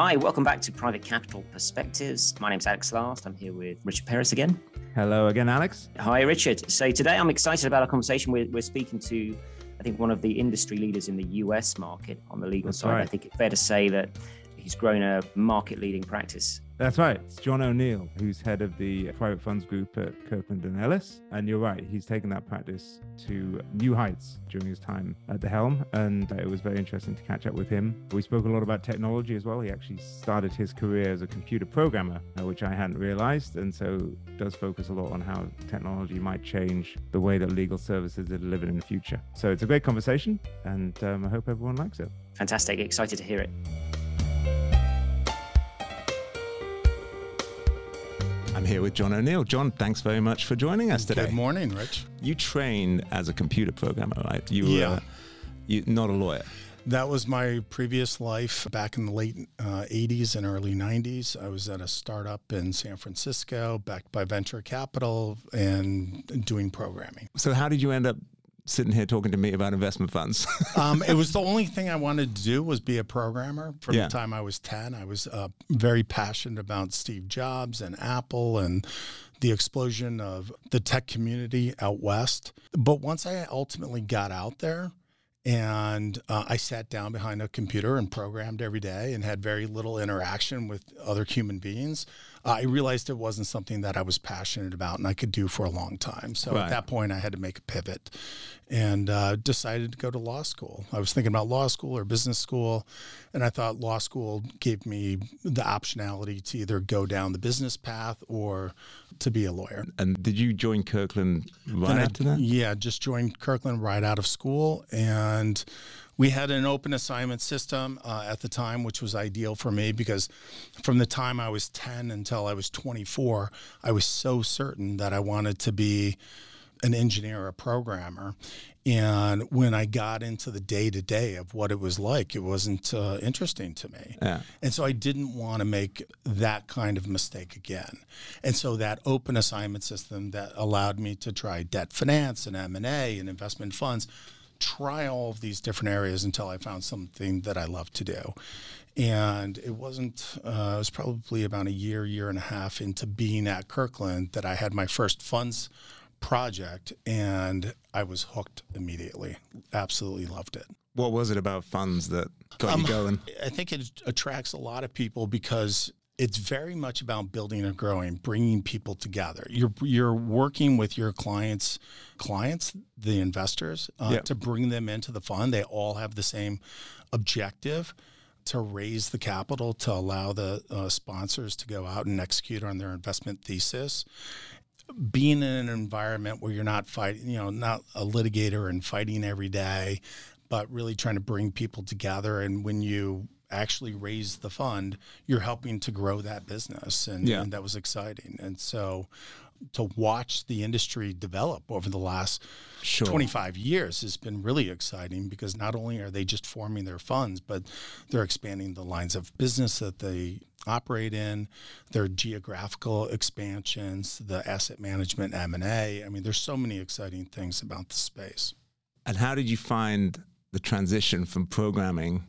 Hi, welcome back to Private Capital Perspectives. My name's Alex Last. I'm here with Richard Perris again. Hello again, Alex. Hi, Richard. So today I'm excited about our conversation. We're, we're speaking to, I think, one of the industry leaders in the US market on the legal That's side. right. I think it's fair to say that he's grown a market leading practice. That's right. It's John O'Neil, who's head of the private funds group at Kirkland and Ellis. And you're right, he's taken that practice to new heights during his time at the helm. And it was very interesting to catch up with him. We spoke a lot about technology as well. He actually started his career as a computer programmer, uh, which I hadn't realized. And so does focus a lot on how technology might change the way that legal services are delivered in the future. So it's a great conversation, and um, I hope everyone likes it. Fantastic. Excited to hear it. I'm here with John O'Neil. John, thanks very much for joining us today. Good morning, Rich. You trained as a computer programmer, right? You were Yeah. you, not a lawyer. That was my previous life back in the late uh, 80s and early 90s. I was at a startup in San Francisco, backed by venture capital, and doing programming. So how did you end up sitting here talking to me about investment funds? Um, it was the only thing I wanted to do was be a programmer. From Yeah. the time I was 10, I was uh, very passionate about Steve Jobs and Apple and the explosion of the tech community out west. But once I ultimately got out there, and uh, I sat down behind a computer and programmed every day and had very little interaction with other human beings. I realized it wasn't something that I was passionate about and I could do for a long time. So Right. at that point, I had to make a pivot and uh, decided to go to law school. I was thinking about law school or business school, and I thought law school gave me the optionality to either go down the business path or to be a lawyer. and did you join Kirkland right Then I- after that? Yeah, just joined Kirkland right out of school, and we had an open assignment system uh, at the time, which was ideal for me because from the time I was 10 until I was 24, I was so certain that I wanted to be an engineer, a programmer. And when I got into the day to day of what it was like, it wasn't uh, interesting to me. Yeah. And so I didn't want to make that kind of mistake again. And so that open assignment system that allowed me to try debt finance and M&A and investment funds, try all of these different areas until I found something that I love to do. And it wasn't, uh, it was probably about a year, year and a half into being at Kirkland that I had my first funds project and I was hooked immediately. Absolutely loved it. What was it about funds that got Um, you going? I think it attracts a lot of people because it's very much about building and growing, bringing people together. You're you're working with your clients, clients, the investors, uh, Yeah. to bring them into the fund. They all have the same objective to raise the capital to allow the uh, sponsors to go out and execute on their investment thesis being in an environment where you're not fighting, you know, not a litigator and fighting every day, but really trying to bring people together. And when you actually raise the fund, you're helping to grow that business. And, Yeah. and that was exciting. And so to watch the industry develop over the last Sure. 25 years has been really exciting because not only are they just forming their funds, but they're expanding the lines of business that they operate in, their geographical expansions, the asset management M&A. I mean, there's so many exciting things about the space. And how did you find the transition from programming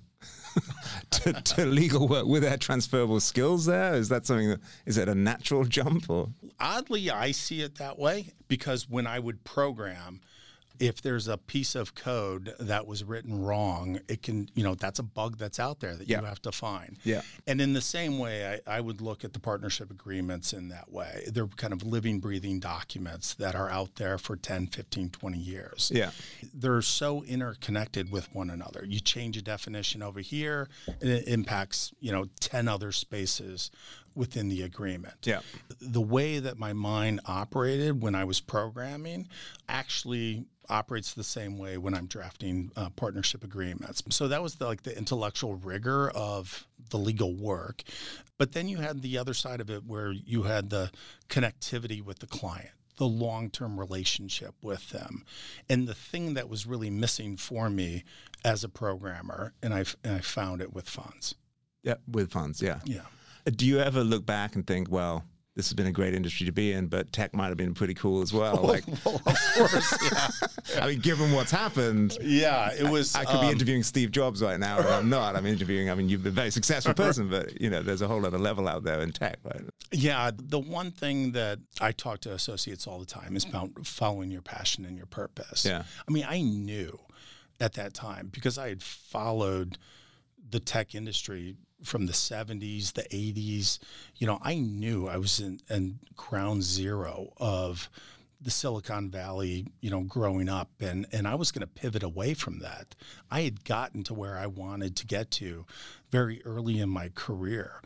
to, to legal work? Were there transferable skills there? Is that something that is it a natural jump or Oddly, I see it that way because when I would program, if there's a piece of code that was written wrong, it can, you know, that's a bug that's out there that Yeah. you have to find. Yeah. And in the same way, I, I would look at the partnership agreements in that way. They're kind of living, breathing documents that are out there for 10, 15, 20 years. Yeah. They're so interconnected with one another. You change a definition over here, and it impacts, you know, 10 other spaces within the agreement Yeah. the way that my mind operated when I was programming actually operates the same way when I'm drafting uh, partnership agreements. So that was the, like the intellectual rigor of the legal work. But then you had the other side of it where you had the connectivity with the client the long-term relationship with them and the thing that was really missing for me as a programmer and I, and I found it with funds Yeah. With funds. Yeah. yeah Do you ever look back and think, well, this has been a great industry to be in, but tech might have been pretty cool as well. Like, well, of course, yeah. I mean, given what's happened, Yeah, it was. I could be um, interviewing Steve Jobs right now, and I'm not. I'm interviewing. I mean, you've been a very successful person, but you know, there's a whole other level out there in tech, right? Yeah, the one thing that I talk to associates all the time is about following your passion and your purpose. Yeah. I mean, I knew at that time because I had followed the tech industry from the 70s, the 80s. You know, I knew I was in, in ground zero of the Silicon Valley, you know, growing up and and I was going to pivot away from that. I had gotten to where I wanted to get to very early in my career.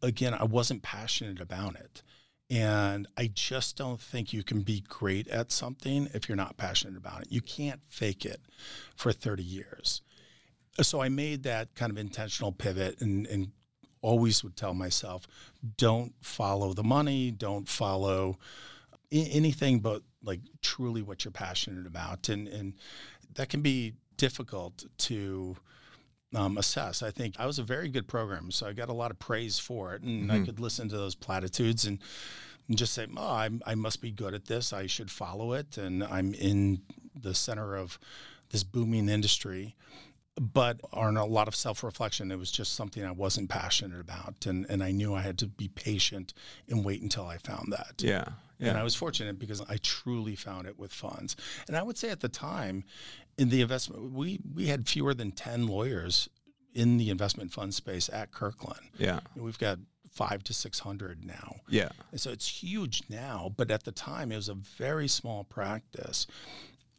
Again, I wasn't passionate about it. And I just don't think you can be great at something if you're not passionate about it. You can't fake it for 30 years. So I made that kind of intentional pivot and, and always would tell myself, don't follow the money, don't follow a- anything but like truly what you're passionate about. And, and that can be difficult to um, assess. I think I was a very good program, so I got a lot of praise for it, and I could listen to those platitudes and, and just say, "Oh, I'm, I must be good at this. I should follow it." And I'm in the center of this booming industry. But on a lot of self-reflection, it was just something I wasn't passionate about, and and I knew I had to be patient and wait until I found that. Yeah, And I was fortunate because I truly found it with funds. And I would say at the time, in the investment, we we had fewer than ten lawyers in the investment fund space at Kirkland. yeah, We've got five to six hundred now. yeah, And so it's huge now, but at the time it was a very small practice.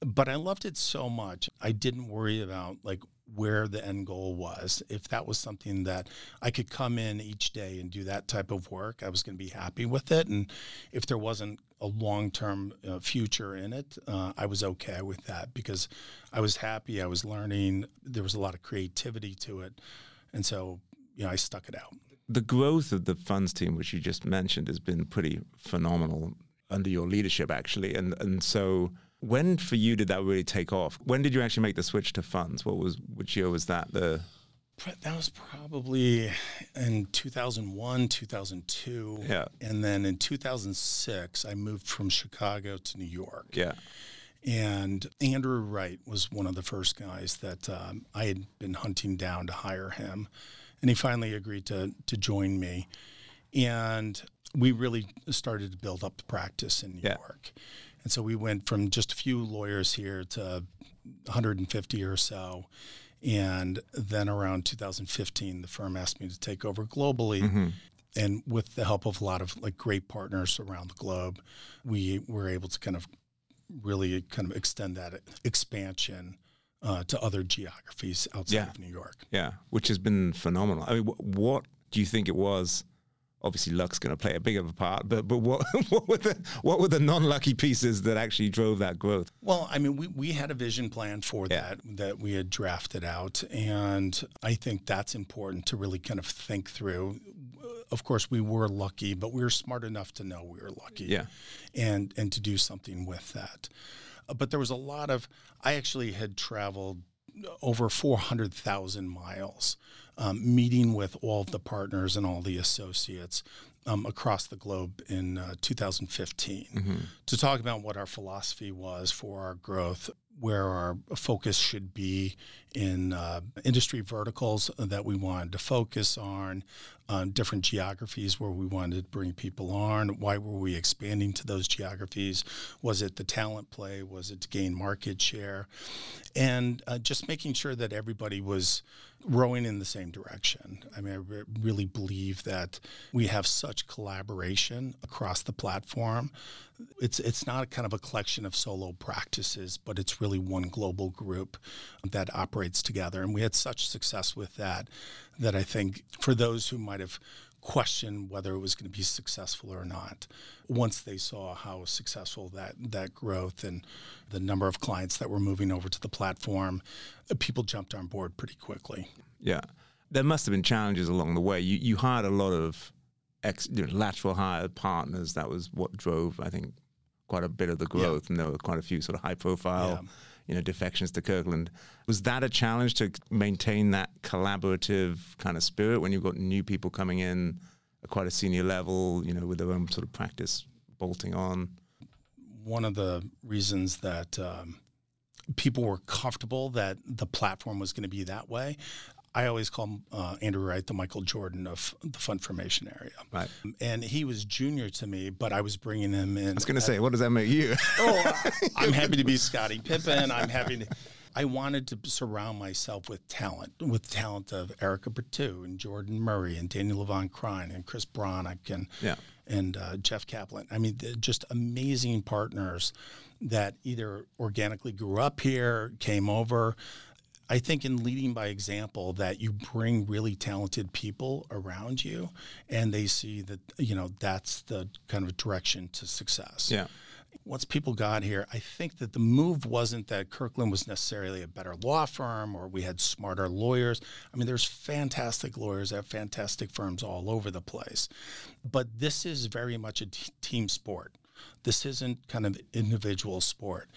But I loved it so much. I didn't worry about like where the end goal was. If that was something that I could come in each day and do that type of work, I was going to be happy with it. And if there wasn't a long term uh, future in it, uh, I was okay with that because I was happy. I was learning. There was a lot of creativity to it. And so, you know, I stuck it out. the growth of the funds team, which you just mentioned, has been pretty phenomenal under your leadership, actually. And and so, when for you did that really take off? When did you actually make the switch to funds? What was which year was that? The That was probably in 2001, 2002. Yeah. And then in 2006, I moved from Chicago to New York. yeah, And Andrew Wright was one of the first guys that um, I had been hunting down to hire him. And he finally agreed to, to join me. And we really started to build up the practice in New Yeah. York. And so we went from just a few lawyers here to 150 or so. And then around 2015, the firm asked me to take over globally. And with the help of a lot of like great partners around the globe, we were able to kind of really kind of extend that expansion uh, to other geographies outside Yeah. of New York. yeah, which has been phenomenal. I mean, wh- what do you think it was? Obviously, luck's going to play a big of a part, but but what what were the what were the non-lucky pieces that actually drove that growth? Well, I mean, we, we had a vision plan for Yeah. that that we had drafted out. And I think that's important to really kind of think through. Of course, we were lucky, but we were smart enough to know we were lucky. Yeah. And, and to do something with that. But there was a lot of, I actually had traveled over 400,000 miles um, meeting with all of the partners and all the associates um, across the globe in uh, 2015 to talk about what our philosophy was for our growth, where our focus should be in uh, industry verticals that we wanted to focus on, um, different geographies where we wanted to bring people on. Why were we expanding to those geographies? Was it the talent play? Was it to gain market share? And uh, just making sure that everybody was rowing in the same direction. I mean, I re- really believe that we have such collaboration across the platform. It's it's not kind of a collection of solo practices, but it's really one global group that operates together. And we had such success with that that I think for those who might have questioned whether it was going to be successful or not, once they saw how successful that that growth and the number of clients that were moving over to the platform, uh, people jumped on board pretty quickly. Yeah, there must have been challenges along the way. You you hired a lot of ex, you know, lateral hired partners. That was what drove, I think, quite a bit of the growth. And there were quite a few sort of high profile, Yeah. You know, defections to Kirkland. Was that a challenge to maintain that collaborative kind of spirit when you've got new people coming in at quite a senior level, you know, with their own sort of practice bolting on? One of the reasons that um, people were comfortable that the platform was going to be that way. I always call uh, Andrew Wright the Michael Jordan of the fund formation area. Right. And he was junior to me, but I was bringing him in. I was going to say, what does that make you? oh, I'm happy to be Scottie Pippen. I'm happy to. I wanted to surround myself with talent, with talent of Erica Berthou and Jordan Murray and Daniel Lavon-Krein and Chris Bronick and yeah. and uh, Jeff Kaplan. I mean, just amazing partners that either organically grew up here, came over. I think in leading by example that you bring really talented people around you and they see that you know that's the kind of direction to success. Yeah. Once people got here, I think that the move wasn't that Kirkland was necessarily a better law firm or we had smarter lawyers. I mean, there's fantastic lawyers at fantastic firms all over the place. But this is very much a t- team sport. This isn't kind of individual sport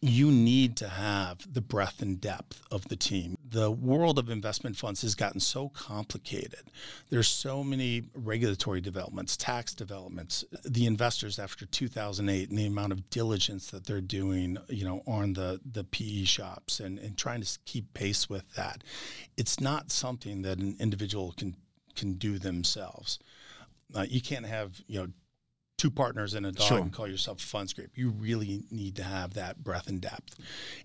you need to have the breadth and depth of the team. The world of investment funds has gotten so complicated. There's so many regulatory developments, tax developments. The investors after 2008 and the amount of diligence that they're doing, you know, on the the PE shops and, and trying to keep pace with that. It's not something that an individual can can do themselves. Uh, you can't have, you know, two partners in a dog sure. and call yourself a fund scrape. You really need to have that breadth and depth.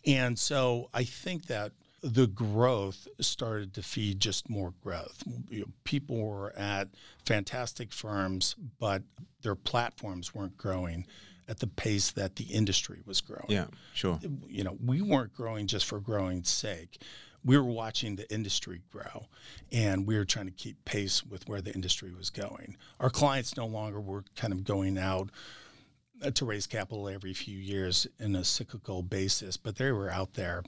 And so I think that the growth started to feed just more growth. You know, people were at fantastic firms, but their platforms weren't growing at the pace that the industry was growing. Yeah, sure. You know, we weren't growing just for growing's sake we were watching the industry grow and we were trying to keep pace with where the industry was going. Our clients no longer were kind of going out uh, to raise capital every few years in a cyclical basis, but they were out there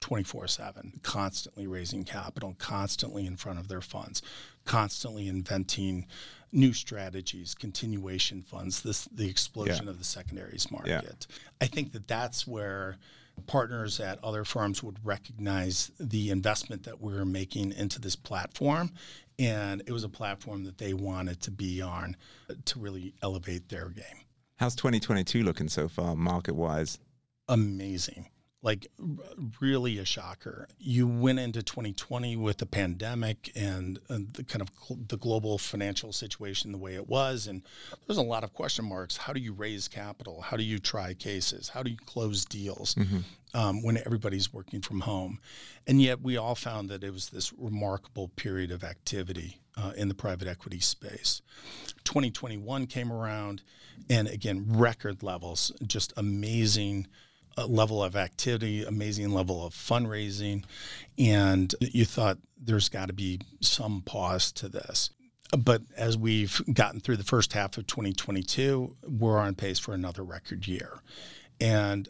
24 7, constantly raising capital, constantly in front of their funds, constantly inventing new strategies, continuation funds, this the explosion yeah. of the secondaries market. Yeah. I think that that's where partners at other firms would recognize the investment that we are making into this platform. And it was a platform that they wanted to be on uh, to really elevate their game. How's 2022 looking so far, market wise? Amazing like really a shocker. You went into 2020 with the pandemic and, and the kind of cl- the global financial situation the way it was, and there's a lot of question marks. How do you raise capital? How do you try cases? How do you close deals mm-hmm. um, when everybody's working from home? And yet, we all found that it was this remarkable period of activity uh, in the private equity space. 2021 came around, and again, record levels, just amazing level of activity, amazing level of fundraising, and you thought there's got to be some pause to this. But as we've gotten through the first half of 2022, we're on pace for another record year. And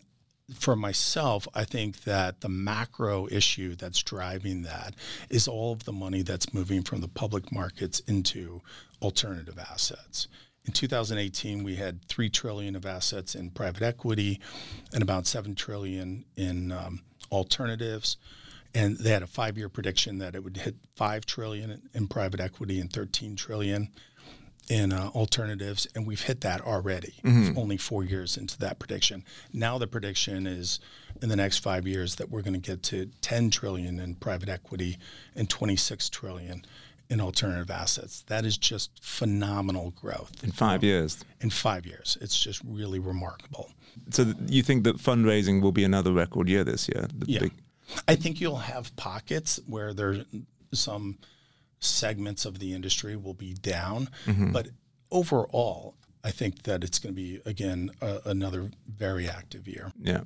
for myself, I think that the macro issue that's driving that is all of the money that's moving from the public markets into alternative assets. In 2018, we had three trillion of assets in private equity, and about seven trillion in um, alternatives. And they had a five-year prediction that it would hit five trillion in private equity and 13 trillion in uh, alternatives, and we've hit that already. Mm-hmm. Only four years into that prediction. Now the prediction is in the next five years that we're going to get to 10 trillion in private equity and 26 trillion in alternative assets. That is just phenomenal growth. In five years? In five years. It's just really remarkable. So th- you think that fundraising will be another record year this year? yeah. Big... I think you'll have pockets where there's some segments of the industry will be down, mm-hmm. but overall, I think that it's going to be, again, another very active year. Yeah.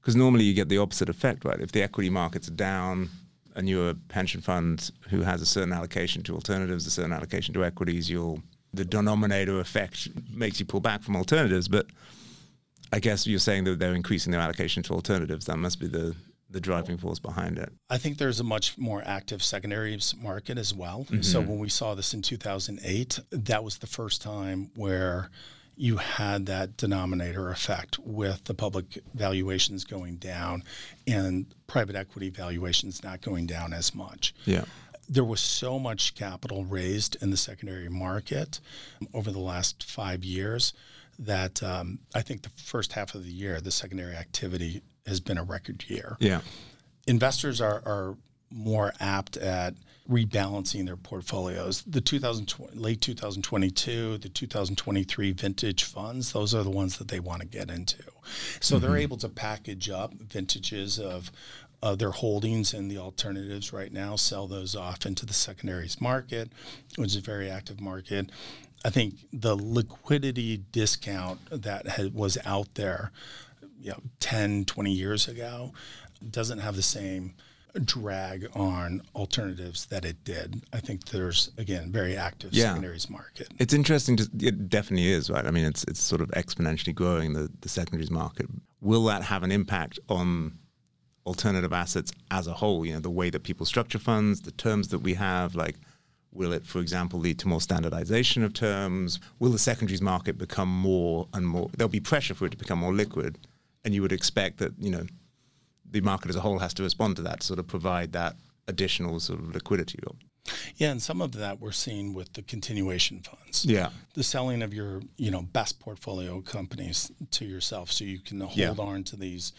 Because normally you get the opposite effect, right? If the equity markets are down, and you're a pension fund who has a certain allocation to alternatives, a certain allocation to equities, you'll the denominator effect makes you pull back from alternatives. But I guess you're saying that they're increasing their allocation to alternatives. That must be the the driving force behind it. I think there's a much more active secondaries market as well. Mm-hmm. So when we saw this in 2008, that was the first time where you had that denominator effect with the public valuations going down and private equity valuations not going down as much. Yeah. there was so much capital raised in the secondary market over the last five years that um, I think the first half of the year, the secondary activity has been a record year. Yeah. Investors are, are more apt at rebalancing their portfolios. The 2020, late 2022, the 2023 vintage funds, those are the ones that they want to get into. So mm-hmm. they're able to package up vintages of uh, their holdings in the alternatives right now, sell those off into the secondaries market, which is a very active market. I think the liquidity discount that had, was out there, you know, 10, 20 years ago doesn't have the same – drag on alternatives that it did. I think there's again very active yeah. secondaries market. It's interesting. To, it definitely is right. I mean, it's it's sort of exponentially growing the the secondaries market. Will that have an impact on alternative assets as a whole? You know, the way that people structure funds, the terms that we have, like. Will it, for example, lead to more standardization of terms? Will the secondaries market become more and more? There'll be pressure for it to become more liquid, and you would expect that you know the market as a whole has to respond to that, sort of provide that additional sort of liquidity. Yeah, and some of that we're seeing with the continuation funds. Yeah, the selling of your you know best portfolio companies to yourself, so you can hold yeah. on to these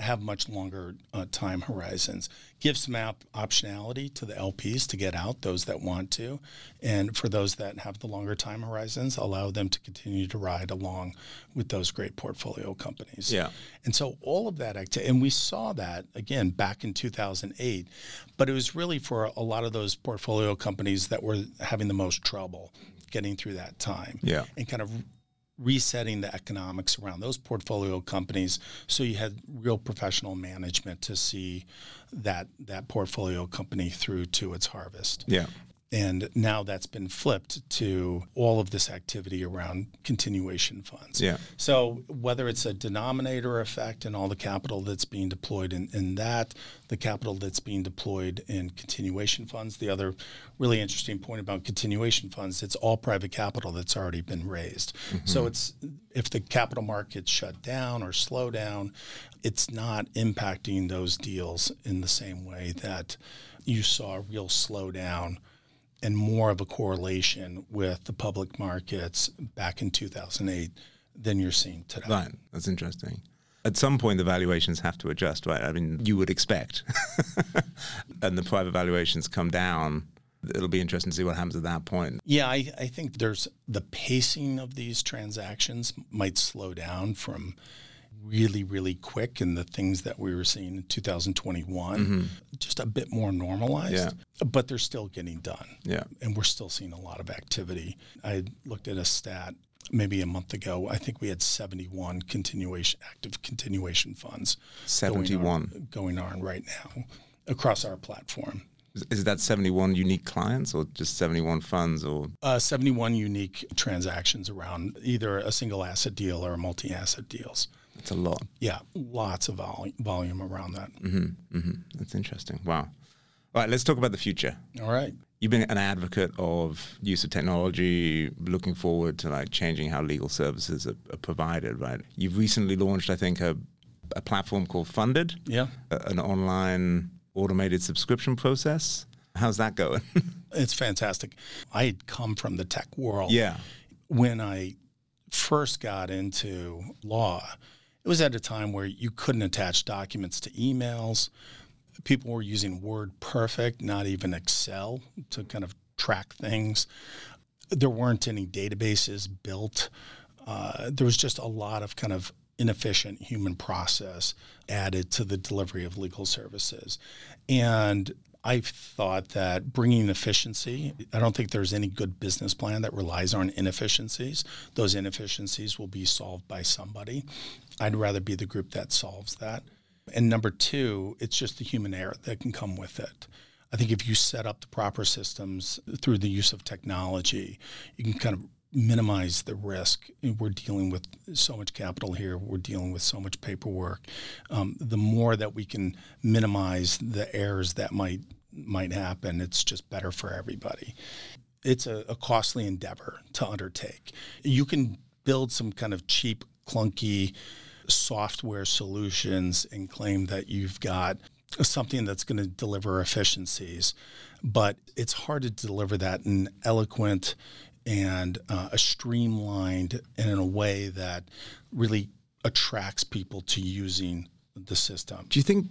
have much longer uh, time horizons. Give some app optionality to the LPs to get out, those that want to. And for those that have the longer time horizons, allow them to continue to ride along with those great portfolio companies. Yeah. And so all of that activity, and we saw that again back in 2008, but it was really for a lot of those portfolio companies that were having the most trouble getting through that time. Yeah. And kind of resetting the economics around those portfolio companies so you had real professional management to see that that portfolio company through to its harvest. Yeah. And now that's been flipped to all of this activity around continuation funds. Yeah. So whether it's a denominator effect in all the capital that's being deployed in, in that, the capital that's being deployed in continuation funds, the other really interesting point about continuation funds, it's all private capital that's already been raised. Mm-hmm. So it's if the capital markets shut down or slow down, it's not impacting those deals in the same way that you saw a real slowdown and more of a correlation with the public markets back in 2008 than you're seeing today. Right. That's interesting. At some point, the valuations have to adjust, right? I mean, you would expect. and the private valuations come down. It'll be interesting to see what happens at that point. Yeah, I, I think there's the pacing of these transactions might slow down from really, really quick and the things that we were seeing in 2021, mm-hmm. just a bit more normalized. Yeah. But they're still getting done. Yeah. And we're still seeing a lot of activity. I looked at a stat maybe a month ago. I think we had 71 continuation active continuation funds. 71 going on, going on right now across our platform. Is that 71 unique clients or just 71 funds or? Uh, 71 unique transactions around either a single asset deal or multi asset deals. That's a lot. Yeah, lots of vol- volume around that. Mm-hmm, mm-hmm. That's interesting. Wow. All right, let's talk about the future. All right. You've been an advocate of use of technology, looking forward to like changing how legal services are, are provided, right? You've recently launched, I think, a, a platform called Funded. Yeah. A, an online automated subscription process. How's that going? it's fantastic. I had come from the tech world. Yeah. When I first got into law, it was at a time where you couldn't attach documents to emails. People were using Word Perfect, not even Excel, to kind of track things. There weren't any databases built. Uh, there was just a lot of kind of inefficient human process added to the delivery of legal services. And I thought that bringing efficiency, I don't think there's any good business plan that relies on inefficiencies. Those inefficiencies will be solved by somebody. I'd rather be the group that solves that. And number two, it's just the human error that can come with it. I think if you set up the proper systems through the use of technology, you can kind of minimize the risk. We're dealing with so much capital here. We're dealing with so much paperwork. Um, the more that we can minimize the errors that might might happen, it's just better for everybody. It's a, a costly endeavor to undertake. You can build some kind of cheap, clunky software solutions and claim that you've got something that's going to deliver efficiencies, but it's hard to deliver that in eloquent and uh, a streamlined and in a way that really attracts people to using the system. Do you think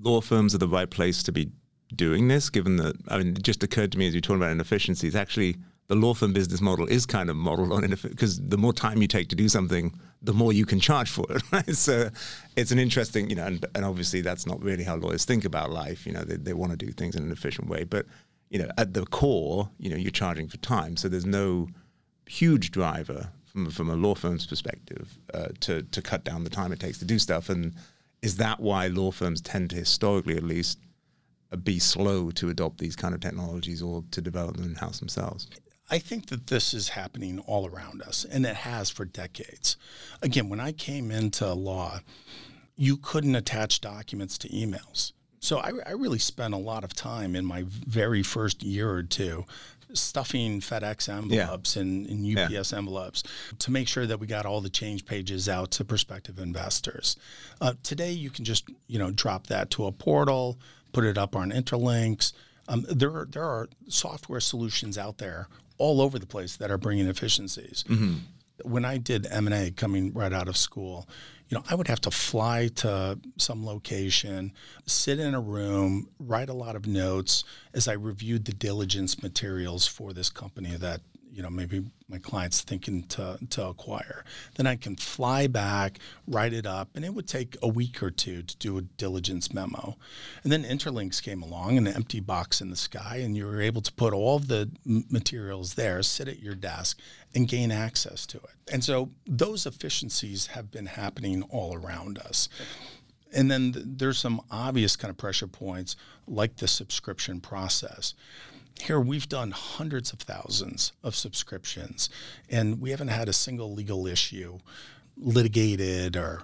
law firms are the right place to be doing this? Given that, I mean, it just occurred to me as you talk about inefficiencies, actually, the law firm business model is kind of modeled on inefficiency because the more time you take to do something, the more you can charge for it, right? So it's an interesting, you know, and, and obviously that's not really how lawyers think about life. You know, they, they want to do things in an efficient way, but you know, at the core, you know, you're charging for time, so there's no huge driver from from a law firm's perspective uh, to to cut down the time it takes to do stuff. And is that why law firms tend to historically, at least, be slow to adopt these kind of technologies or to develop them in house themselves? I think that this is happening all around us, and it has for decades. Again, when I came into law, you couldn't attach documents to emails. So I, I, really spent a lot of time in my very first year or two stuffing FedEx envelopes yeah. and, and, UPS yeah. envelopes to make sure that we got all the change pages out to prospective investors. Uh, today, you can just you know drop that to a portal, put it up on Intralinks. Um, there are there are software solutions out there all over the place that are bringing efficiencies. Mm-hmm. When I did M and A coming right out of school, you know, I would have to fly to some location, sit in a room, write a lot of notes as I reviewed the diligence materials for this company that you know maybe my client's thinking to, to acquire. Then i can fly back write it up and it would take a week or two to do a diligence memo. And then Intralinks came along an empty box in the sky and you were able to put all of the materials there sit at your desk and gain access to it. And so those efficiencies have been happening all around us. And then there's some obvious kind of pressure points like the subscription process here we've done hundreds of thousands of subscriptions, and we haven't had a single legal issue litigated or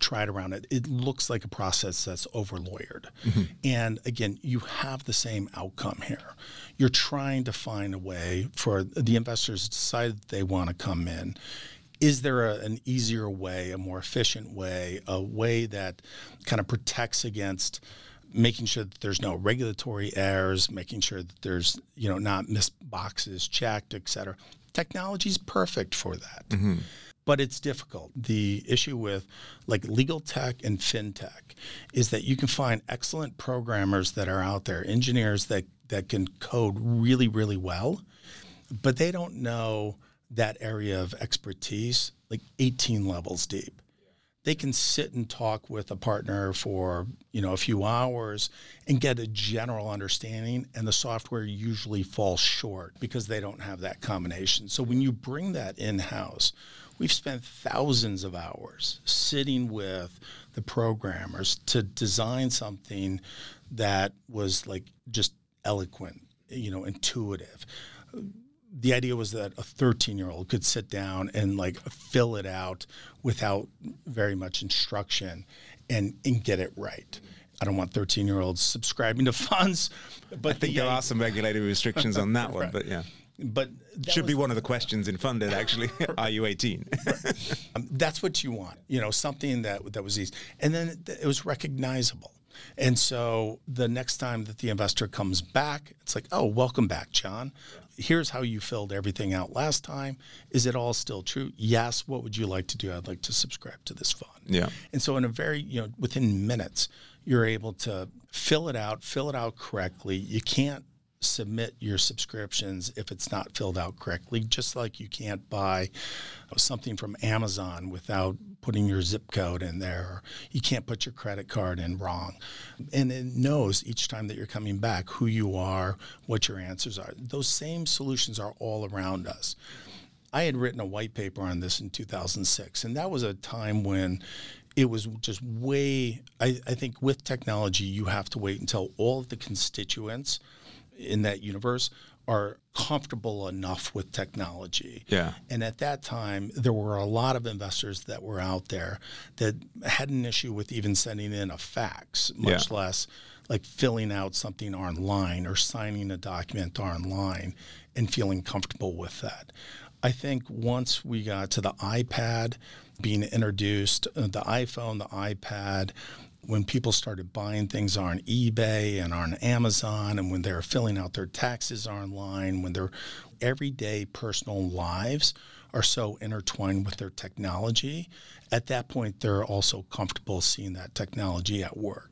tried around it. It looks like a process that's over lawyered. Mm-hmm. And again, you have the same outcome here. You're trying to find a way for the investors to decide that they want to come in. Is there a, an easier way, a more efficient way, a way that kind of protects against making sure that there's no regulatory errors, making sure that there's you know not missed boxes checked, et cetera. Technology is perfect for that. Mm-hmm. But it's difficult. The issue with like legal tech and fintech is that you can find excellent programmers that are out there, engineers that, that can code really, really well, but they don't know that area of expertise like 18 levels deep they can sit and talk with a partner for you know a few hours and get a general understanding and the software usually falls short because they don't have that combination. So when you bring that in house we've spent thousands of hours sitting with the programmers to design something that was like just eloquent you know intuitive the idea was that a 13 year old could sit down and like fill it out without very much instruction and, and get it right. I don't want 13 year olds subscribing to funds. But I think the, there are some regulatory restrictions on that one, right. but yeah. But should be one of the questions in funded actually. are you 18? um, that's what you want. You know, something that that was easy, and then it, it was recognizable. And so the next time that the investor comes back, it's like, oh, welcome back, John here's how you filled everything out last time. Is it all still true? Yes. What would you like to do? I'd like to subscribe to this fund. Yeah. And so in a very, you know, within minutes, you're able to fill it out, fill it out correctly. You can't submit your subscriptions if it's not filled out correctly, just like you can't buy something from Amazon without putting your zip code in there. You can't put your credit card in wrong. And it knows each time that you're coming back who you are, what your answers are. Those same solutions are all around us. I had written a white paper on this in 2006, and that was a time when it was just way, I, I think with technology, you have to wait until all of the constituents in that universe are comfortable enough with technology. Yeah. And at that time, there were a lot of investors that were out there that had an issue with even sending in a fax, much yeah. less like filling out something online or signing a document online and feeling comfortable with that. I think once we got to the iPad being introduced, uh, the iPhone, the iPad, when people started buying things on eBay and on Amazon, and when they're filling out their taxes online, when their everyday personal lives are so intertwined with their technology, at that point, they're also comfortable seeing that technology at work.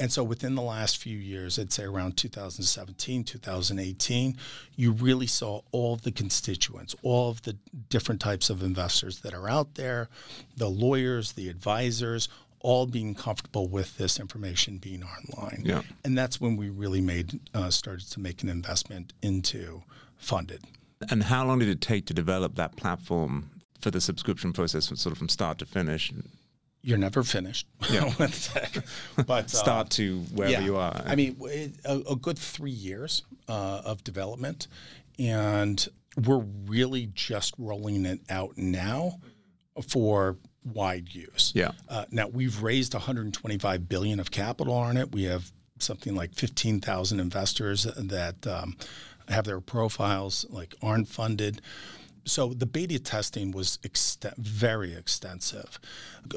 And so within the last few years, I'd say around 2017, 2018, you really saw all of the constituents, all of the different types of investors that are out there, the lawyers, the advisors, all being comfortable with this information being online. Yeah. And that's when we really made uh, started to make an investment into funded. And how long did it take to develop that platform for the subscription process, from sort of from start to finish? You're never finished Yeah. but uh, Start to wherever yeah. you are. I mean, it, a, a good three years uh, of development, and we're really just rolling it out now for wide use. Yeah. Uh, now we've raised 125 billion of capital on it. We have something like 15,000 investors that um, have their profiles like aren't funded. So the beta testing was ext- very extensive,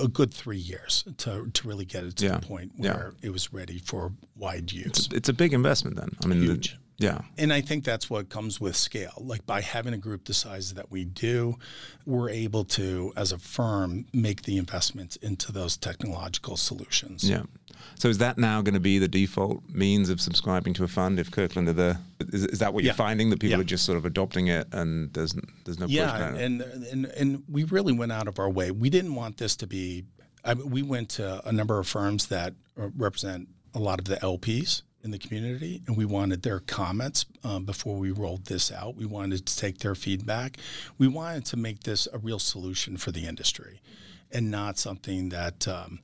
a good three years to, to really get it to Yeah. the point Yeah. where it was ready for wide use. it's a big investment then. I mean, the- Huge. Yeah. And I think that's what comes with scale. Like by having a group the size that we do, we're able to, as a firm, make the investments into those technological solutions. Yeah. So is that now going to be the default means of subscribing to a fund if Kirkland are the? Is, is that what you're Yeah. finding that people Yeah. are just sort of adopting it and there's there's no Yeah, pushback? and, and and we really went out of our way. We didn't want this to be. I mean, we went to a number of firms that represent a lot of the LPs in the community, and we wanted their comments um, before we rolled this out. We wanted to take their feedback. We wanted to make this a real solution for the industry, and not something that. Um,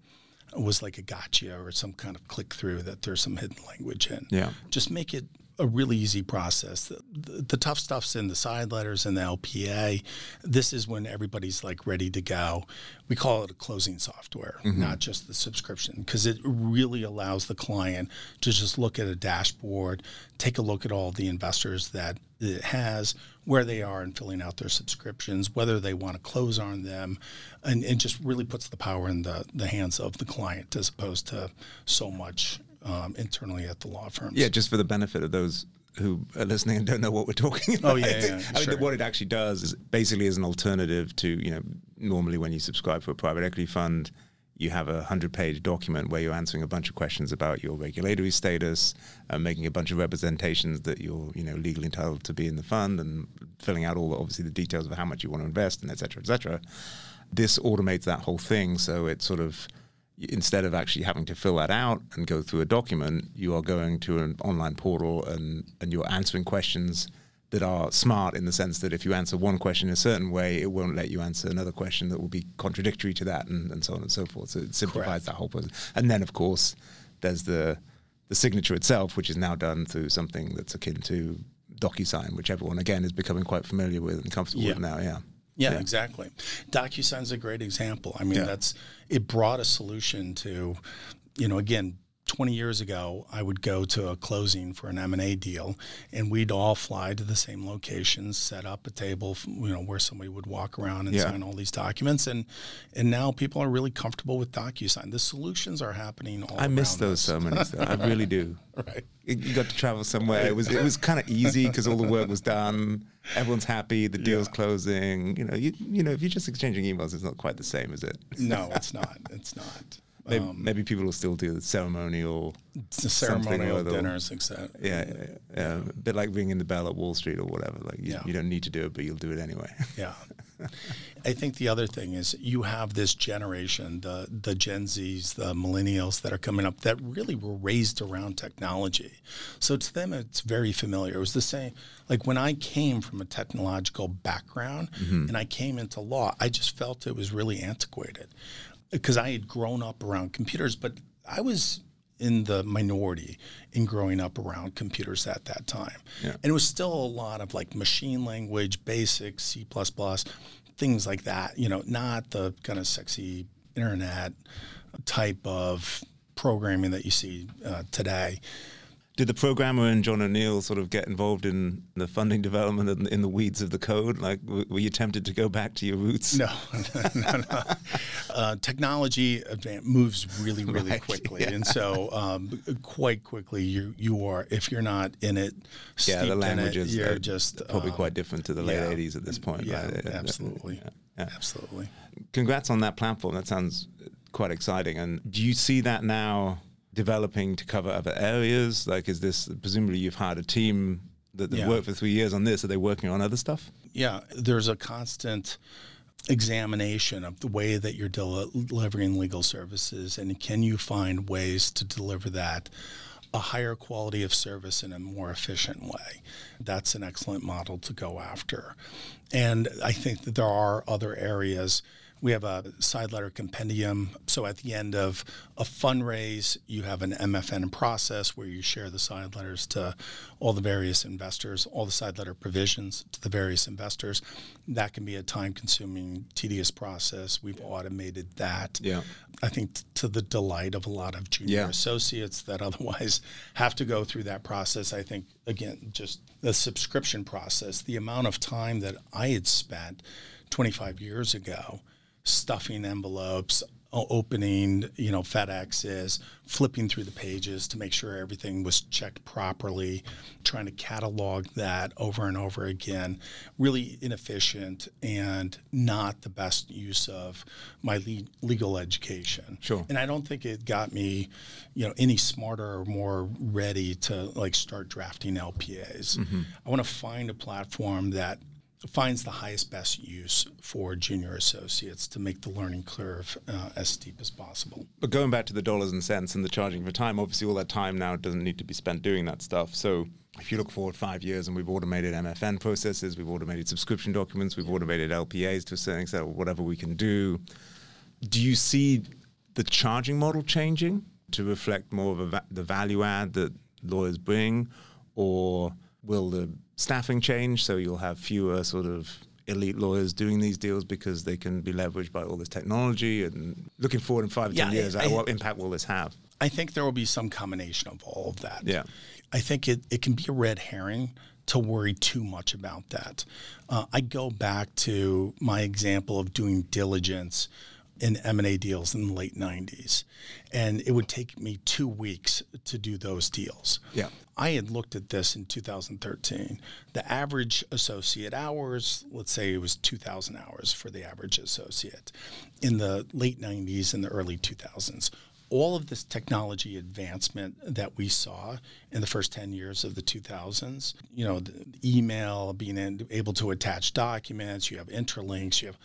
was like a gotcha or some kind of click through that there's some hidden language in Yeah. just make it a really easy process. The, the, the tough stuff's in the side letters and the LPA. This is when everybody's like ready to go. We call it a closing software, mm-hmm. not just the subscription, because it really allows the client to just look at a dashboard, take a look at all the investors that it has, where they are in filling out their subscriptions, whether they want to close on them, and it just really puts the power in the, the hands of the client as opposed to so much um, internally at the law firms. Yeah, just for the benefit of those who are listening and don't know what we're talking about. Oh, yeah, I, yeah, think- yeah, I mean, what it actually does is basically is an alternative to you know normally when you subscribe for a private equity fund, you have a hundred-page document where you're answering a bunch of questions about your regulatory status, uh, making a bunch of representations that you're you know legally entitled to be in the fund, and filling out all the, obviously the details of how much you want to invest and et cetera, et cetera. This automates that whole thing, so it sort of instead of actually having to fill that out and go through a document, you are going to an online portal and, and you're answering questions that are smart in the sense that if you answer one question in a certain way, it won't let you answer another question that will be contradictory to that and, and so on and so forth. So it simplifies Correct. that whole process. And then, of course, there's the the signature itself, which is now done through something that's akin to DocuSign, which everyone, again, is becoming quite familiar with and comfortable Yeah. with now. Yeah. Yeah, Yeah. exactly. DocuSign's a great example. I mean, Yeah. that's it brought a solution to, you know, again, 20 years ago, I would go to a closing for an M&A deal and we'd all fly to the same locations, set up a table, you know, where somebody would walk around and Yeah. sign all these documents and and now people are really comfortable with DocuSign. The solutions are happening all I miss those ceremonies. Though. I really do. Right. You got to travel somewhere. It was it was kind of easy because all the work was done. Everyone's happy. The deal's closing. You know, you you know, if you're just exchanging emails, it's not quite the same, is it? No, it's not. It's not. Maybe, Um, maybe people will still do the ceremonial. the ceremonial dinners, etc. Yeah, yeah, yeah. a bit like ringing the bell at Wall Street or whatever. Like you, Yeah. you don't need to do it, but you'll do it anyway. Yeah. I think the other thing is you have this generation, the the Gen Zs, the millennials that are coming up that really were raised around technology. So to them it's very familiar. It was the same like when I came from a technological background and I came into law, I just felt it was really antiquated. Because I had grown up around computers, but I was in the minority in growing up around computers at that time. Yeah. And it was still a lot of like machine language, basic, C, things like that, you know, not the kind of sexy internet type of programming that you see uh, today. Did the programmer and John O'Neil sort of get involved in the funding development and in the weeds of the code? Like, were you tempted to go back to your roots? No, no, no. Uh, technology moves really, really right, quickly, yeah. and so um, quite quickly you you are if you're not in it, yeah, the languages it, you're just probably um, quite different to the late yeah, '80s at this point. Yeah, right? absolutely, yeah, absolutely. Congrats on that platform. That sounds quite exciting. And do you see that now? Developing to cover other areas? Like, is this presumably you've hired a team that yeah. worked for three years on this? Are they working on other stuff? Yeah, there's a constant examination of the way that you're delivering legal services, and can you find ways to deliver that a higher quality of service in a more efficient way? That's an excellent model to go after. And I think that there are other areas we have a side letter compendium. So at the end of a fundraise, you have an MFN process where you share the side letters to all the various investors, all the side letter provisions to the various investors. That can be a time consuming, tedious process. We've automated that. Yeah. I think t- to the delight of a lot of junior yeah. associates that otherwise have to go through that process. I think, again, just the subscription process, the amount of time that I had spent 25 years ago stuffing envelopes, opening, you know, FedExes, flipping through the pages to make sure everything was checked properly, trying to catalog that over and over again. Really inefficient and not the best use of my le- legal education. Sure. And I don't think it got me, you know, any smarter or more ready to like start drafting LPAs. Mm-hmm. I want to find a platform that finds the highest best use for junior associates to make the learning curve uh, as steep as possible. But going back to the dollars and cents and the charging for time, obviously all that time now doesn't need to be spent doing that stuff. So if you look forward five years and we've automated MFN processes, we've automated subscription documents, we've automated LPAs to a certain extent, or whatever we can do, do you see the charging model changing to reflect more of va- the value add that lawyers bring, or will the staffing change, so you'll have fewer sort of elite lawyers doing these deals because they can be leveraged by all this technology. And looking forward in five, yeah, ten years, I, what impact will this have? I think there will be some combination of all of that. Yeah, I think it, it can be a red herring to worry too much about that. Uh, I go back to my example of doing diligence in M&A deals in the late 90s. And it would take me two weeks to do those deals. Yeah. I had looked at this in 2013. The average associate hours, let's say it was 2,000 hours for the average associate in the late 90s and the early 2000s. All of this technology advancement that we saw in the first 10 years of the 2000s, you know, email, being able to attach documents, you have Intralinks, you have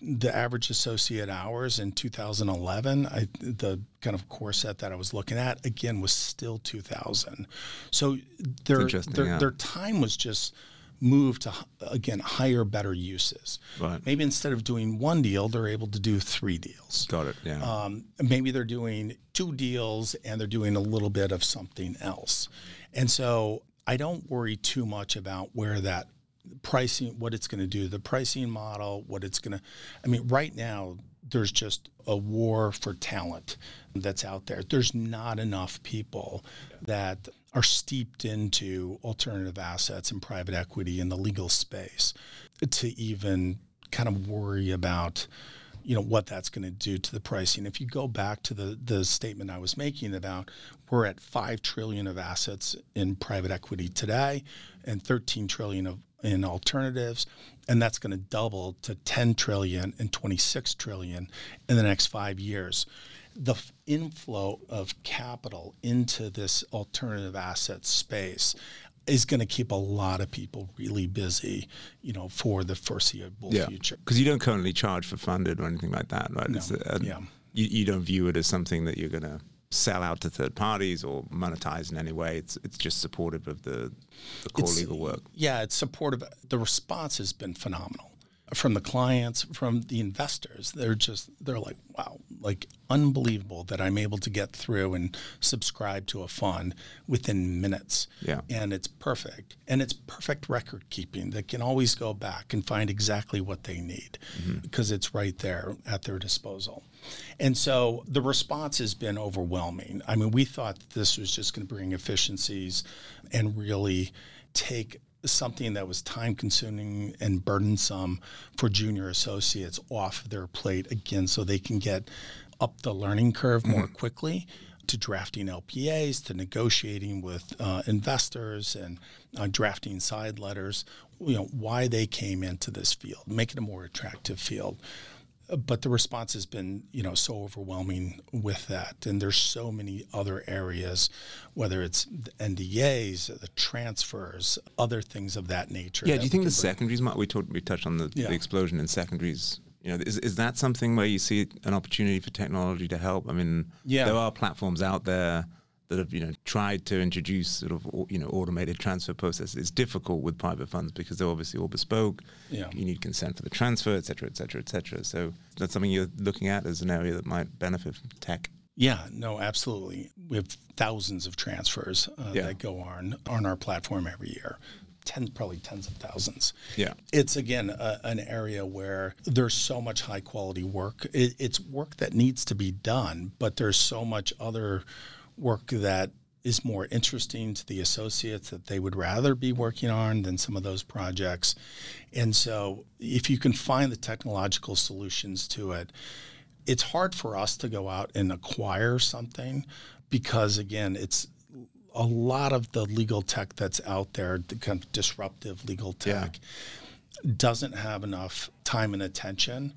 the average associate hours in 2011, I, the kind of core set that I was looking at again was still 2000. So their their, yeah. their time was just moved to again higher, better uses. Right. Maybe instead of doing one deal, they're able to do three deals. Got it. Yeah. Um, maybe they're doing two deals and they're doing a little bit of something else, and so I don't worry too much about where that pricing, what it's going to do, the pricing model, what it's going to. I mean, right now there's just a war for talent that's out there. There's not enough people that are steeped into alternative assets and private equity in the legal space to even kind of worry about you know what that's going to do to the pricing. If you go back to the the statement I was making about we're at 5 trillion of assets in private equity today and 13 trillion of in alternatives and that's going to double to 10 trillion and 26 trillion in the next 5 years the inflow of capital into this alternative asset space is going to keep a lot of people really busy, you know, for the foreseeable yeah. future. Because you don't currently charge for funded or anything like that, right? No. Uh, yeah. You, you don't view it as something that you're going to sell out to third parties or monetize in any way. It's it's just supportive of the, the core it's, legal work. Yeah, it's supportive. The response has been phenomenal. From the clients, from the investors. They're just they're like, wow, like unbelievable that I'm able to get through and subscribe to a fund within minutes. Yeah. And it's perfect. And it's perfect record keeping. They can always go back and find exactly what they need mm-hmm. because it's right there at their disposal. And so the response has been overwhelming. I mean, we thought that this was just going to bring efficiencies and really take something that was time consuming and burdensome for junior associates off their plate again so they can get up the learning curve more quickly to drafting LPAs, to negotiating with uh, investors, and uh, drafting side letters. You know why they came into this field, make it a more attractive field. But the response has been, you know, so overwhelming with that, and there's so many other areas, whether it's the NDAs, the transfers, other things of that nature. Yeah, that do you think the bring. secondaries market? We talked, we touched on the, Yeah. the explosion in secondaries. You know, is is that something where you see an opportunity for technology to help? I mean, Yeah. there are platforms out there that have you know tried to introduce sort of you know automated transfer processes. It's difficult with private funds because they're obviously all bespoke. Yeah. You need consent for the transfer, et cetera, et cetera, et cetera. So that's something you're looking at as an area that might benefit from tech. Yeah, no, absolutely. We have thousands of transfers uh, Yeah. that go on on our platform every year. Ten, probably tens of thousands. Yeah. It's again a, an area where there's so much high quality work. It, it's work that needs to be done, but there's so much other work that is more interesting to the associates that they would rather be working on than some of those projects. And so, if you can find the technological solutions to it, it's hard for us to go out and acquire something because again it's a lot of the legal tech that's out there the kind of disruptive legal tech doesn't have enough time and attention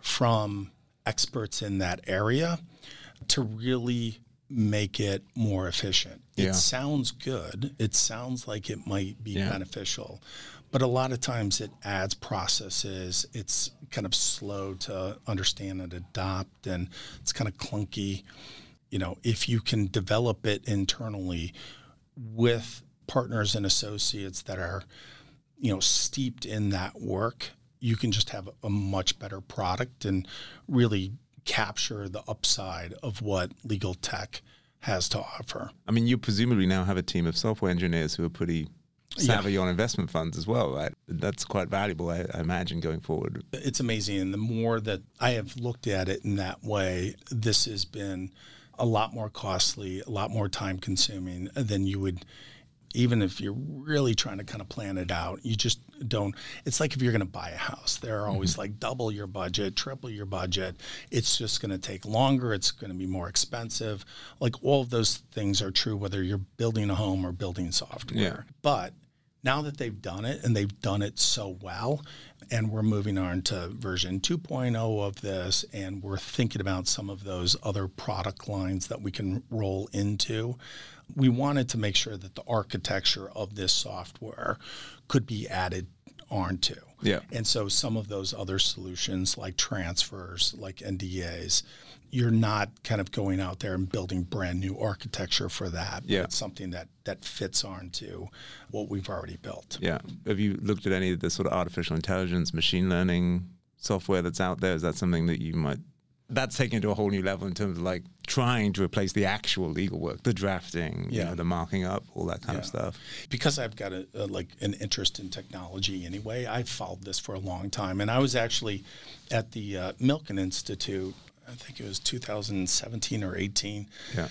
from experts in that area to really make it more efficient. Yeah. It sounds good. It sounds like it might be Yeah. beneficial. But a lot of times it adds processes. It's kind of slow to understand and adopt, and it's kind of clunky. You know, if you can develop it internally with partners and associates that are, you know, steeped in that work, you can just have a much better product and really capture the upside of what legal tech has to offer. I mean, you presumably now have a team of software engineers who are pretty savvy on investment funds as well, right? That's quite valuable, I, I imagine, going forward. it's amazing. And the more that I have looked at it in that way, this has been a lot more costly, a lot more time consuming than you would, even if you're really trying to kind of plan it out. You just don't. It's like if you're going to buy a house, they're always mm-hmm. like double your budget, triple your budget. It's just going to take longer. It's going to be more expensive. Like all of those things are true whether you're building a home or building software. Yeah. But now that they've done it and they've done it so well, and we're moving on to version 2.0 of this, and we're thinking about some of those other product lines that we can roll into, we wanted to make sure that the architecture of this software could be added onto. Yeah. And so some of those other solutions like transfers, like NDAs, you're not kind of going out there and building brand new architecture for that. Yeah. It's something that that fits onto what we've already built. Yeah. Have you looked at any of the sort of artificial intelligence, machine learning software that's out there? Is that something that you might? That's taken to a whole new level in terms of like trying to replace the actual legal work, the drafting, you know, the marking up, all that kind of stuff. because I've got a, a like an interest in technology anyway. I've followed this for a long time, and I was actually at the uh, Milken Institute. I think it was 2017 or 18 Yeah.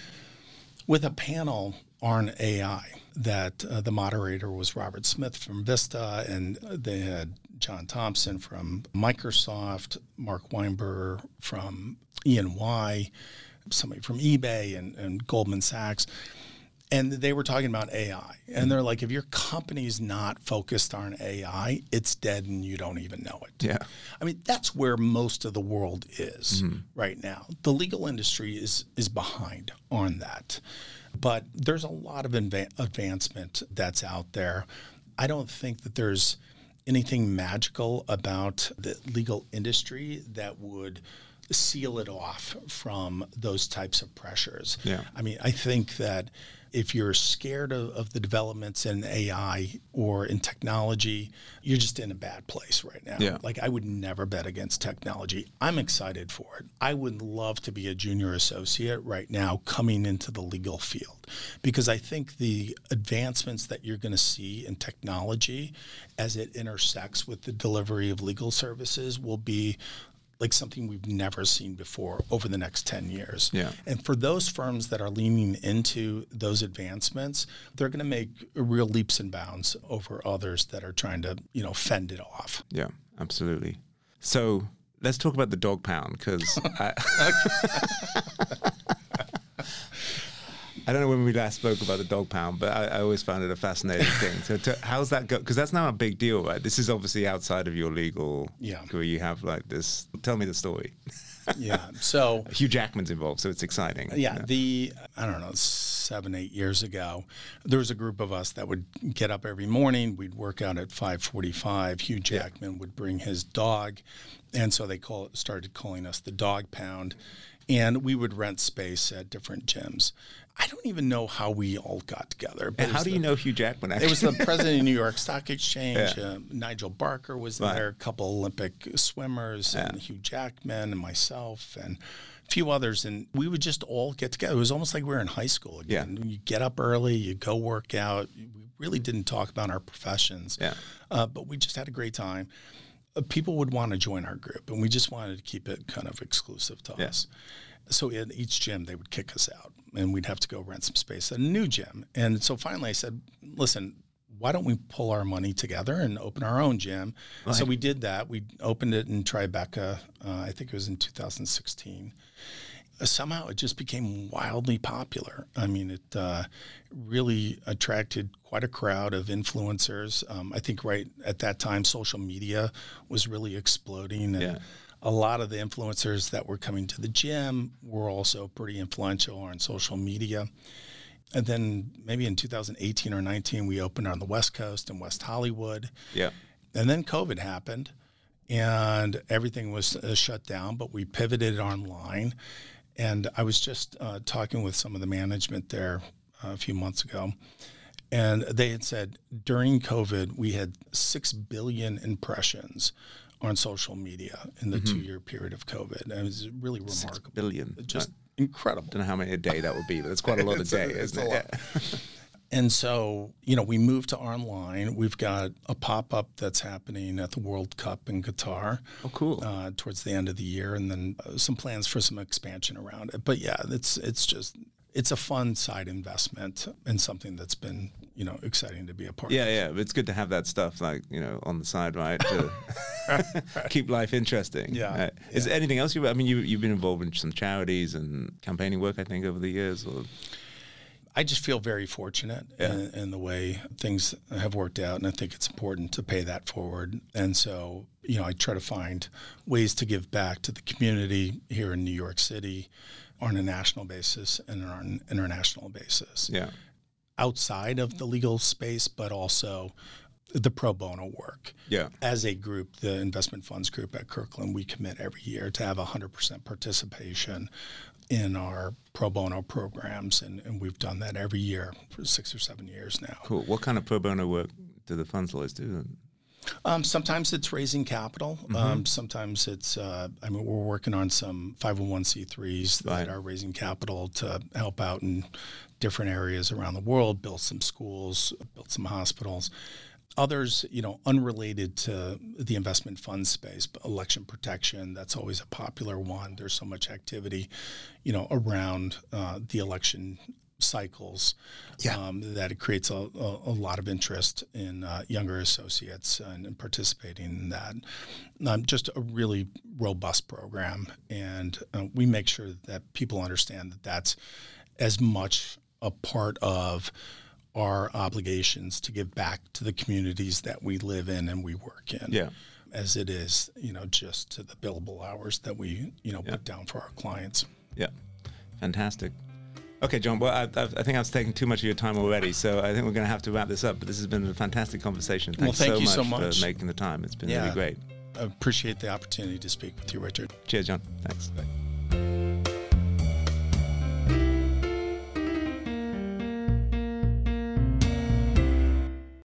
with a panel on AI that uh, the moderator was Robert Smith from Vista, and they had John Thompson from Microsoft, Mark Weinberger from E&Y, somebody from eBay and, and Goldman Sachs. And they were talking about AI. And they're like, if your company's not focused on AI, it's dead and you don't even know it. Yeah. I mean, that's where most of the world is right now. The legal industry is is behind on that. But there's a lot of adva- advancement that's out there. I don't think that there's anything magical about the legal industry that would seal it off from those types of pressures. Yeah. I mean, I think that if you're scared of, of, the developments in AI or in technology, you're just in a bad place right now. Yeah. Like I would never bet against technology. I'm excited for it. I would love to be a junior associate right now coming into the legal field because I think the advancements that you're going to see in technology as it intersects with the delivery of legal services will be like something we've never seen before over the next 10 years. Yeah. And for those firms that are leaning into those advancements, they're going to make real leaps and bounds over others that are trying to, you know, fend it off. Yeah, absolutely. So let's talk about the dog pound because I, I don't know when we last spoke about the dog pound, but I, I always found it a fascinating thing. So, to, how's that go? Because that's now a big deal, right? This is obviously outside of your legal Yeah. career. You have like this. Tell me the story. Yeah. So Hugh Jackman's involved, so it's exciting. yeah, the I don't know, seven, eight years ago, there was a group of us that would get up every morning. We'd work out at five forty-five. Hugh Jackman would bring his dog, and so they call started calling us the Dog Pound, and we would rent space at different gyms. I don't even know how we all got together. but And how do the- you know Hugh Jackman? Actually? It was the president of New York Stock Exchange. Yeah. Uh, Nigel Barker was Right. there, a couple Olympic swimmers, and Hugh Jackman, and myself, and a few others. And we would just all get together. It was almost like we were in high school again. You get up early, you go work out. We really didn't talk about our professions, Yeah. uh, but we just had a great time. Uh, people would want to join our group, and we just wanted to keep it kind of exclusive to Yeah. us. So in each gym, they would kick us out, and we'd have to go rent some space at a new gym. And so finally, I said, "Listen, why don't we pull our money together and open our own gym?" So we did that. We opened it in Tribeca. Uh, I think it was in 2016. Uh, Somehow it just became wildly popular. I mean, it uh, really attracted quite a crowd of influencers. Um, I think right at that time, social media was really exploding. And Yeah. A lot of the influencers that were coming to the gym were also pretty influential on social media. And then maybe in 2018 or 19, we opened on the West Coast in West Hollywood. yeah. And then COVID happened and everything was uh, shut down, but we pivoted online. And I was just uh, talking with some of the management there uh, a few months ago. And they had said during COVID, we had 6 billion impressions on social media in the two year period of COVID. And it was really remarkable. Billion. Just I incredible. don't know how many a day that would be, but it's quite a lot a It's a- isn't it? lot. And so, you know, we moved to online. We've got a pop up that's happening at the World Cup in Qatar Oh, cool. uh, towards the end of the year, and then uh, some plans for some expansion around it. But yeah, it's it's just it's a fun side investment and something that's been you know exciting to be a part Yeah, of. yeah. but It's good to have that stuff like, you know, on the side, right? To keep life interesting. Yeah, Right. Is there anything else you, I mean, you, you've been involved in some charities and campaigning work, I think, over the years. Or I just feel very fortunate Yeah. in, in the way things have worked out, and I think it's important to pay that forward. And so, you know, I try to find ways to give back to the community here in New York City on a national basis and on an international basis. Yeah. Outside of the legal space, but also the pro bono work. Yeah. As a group, the investment funds group at Kirkland, we commit every year to have 100% participation in our pro bono programs, and, and we've done that every year for six or seven years now. Cool. What kind of pro bono work do the funds lawyers do? Um, sometimes it's raising capital. Um, sometimes it's, uh, I mean, we're working on some 501c3s that Right. are raising capital to help out in different areas around the world, build some schools, build some hospitals. Others, you know, unrelated to the investment fund space, but election protection, that's always a popular one. There's so much activity, you know, around uh, the election cycles Yeah. um, that it creates a, a, a lot of interest in uh, younger associates and, and participating in that. Um, just a really robust program, and uh, we make sure that people understand that that's as much a part of our obligations to give back to the communities that we live in and we work in Yeah. as it is you know just to the billable hours that we you know put down for our clients Yeah. Fantastic. Okay, John. Well, I, I, I think I've taken too much of your time already, so I think we're going to have to wrap this up. But this has been a fantastic conversation. Thanks thank so, you much so much. for making the time. It's been Yeah. really great. I appreciate the opportunity to speak with you, Richard. Cheers, John. Thanks.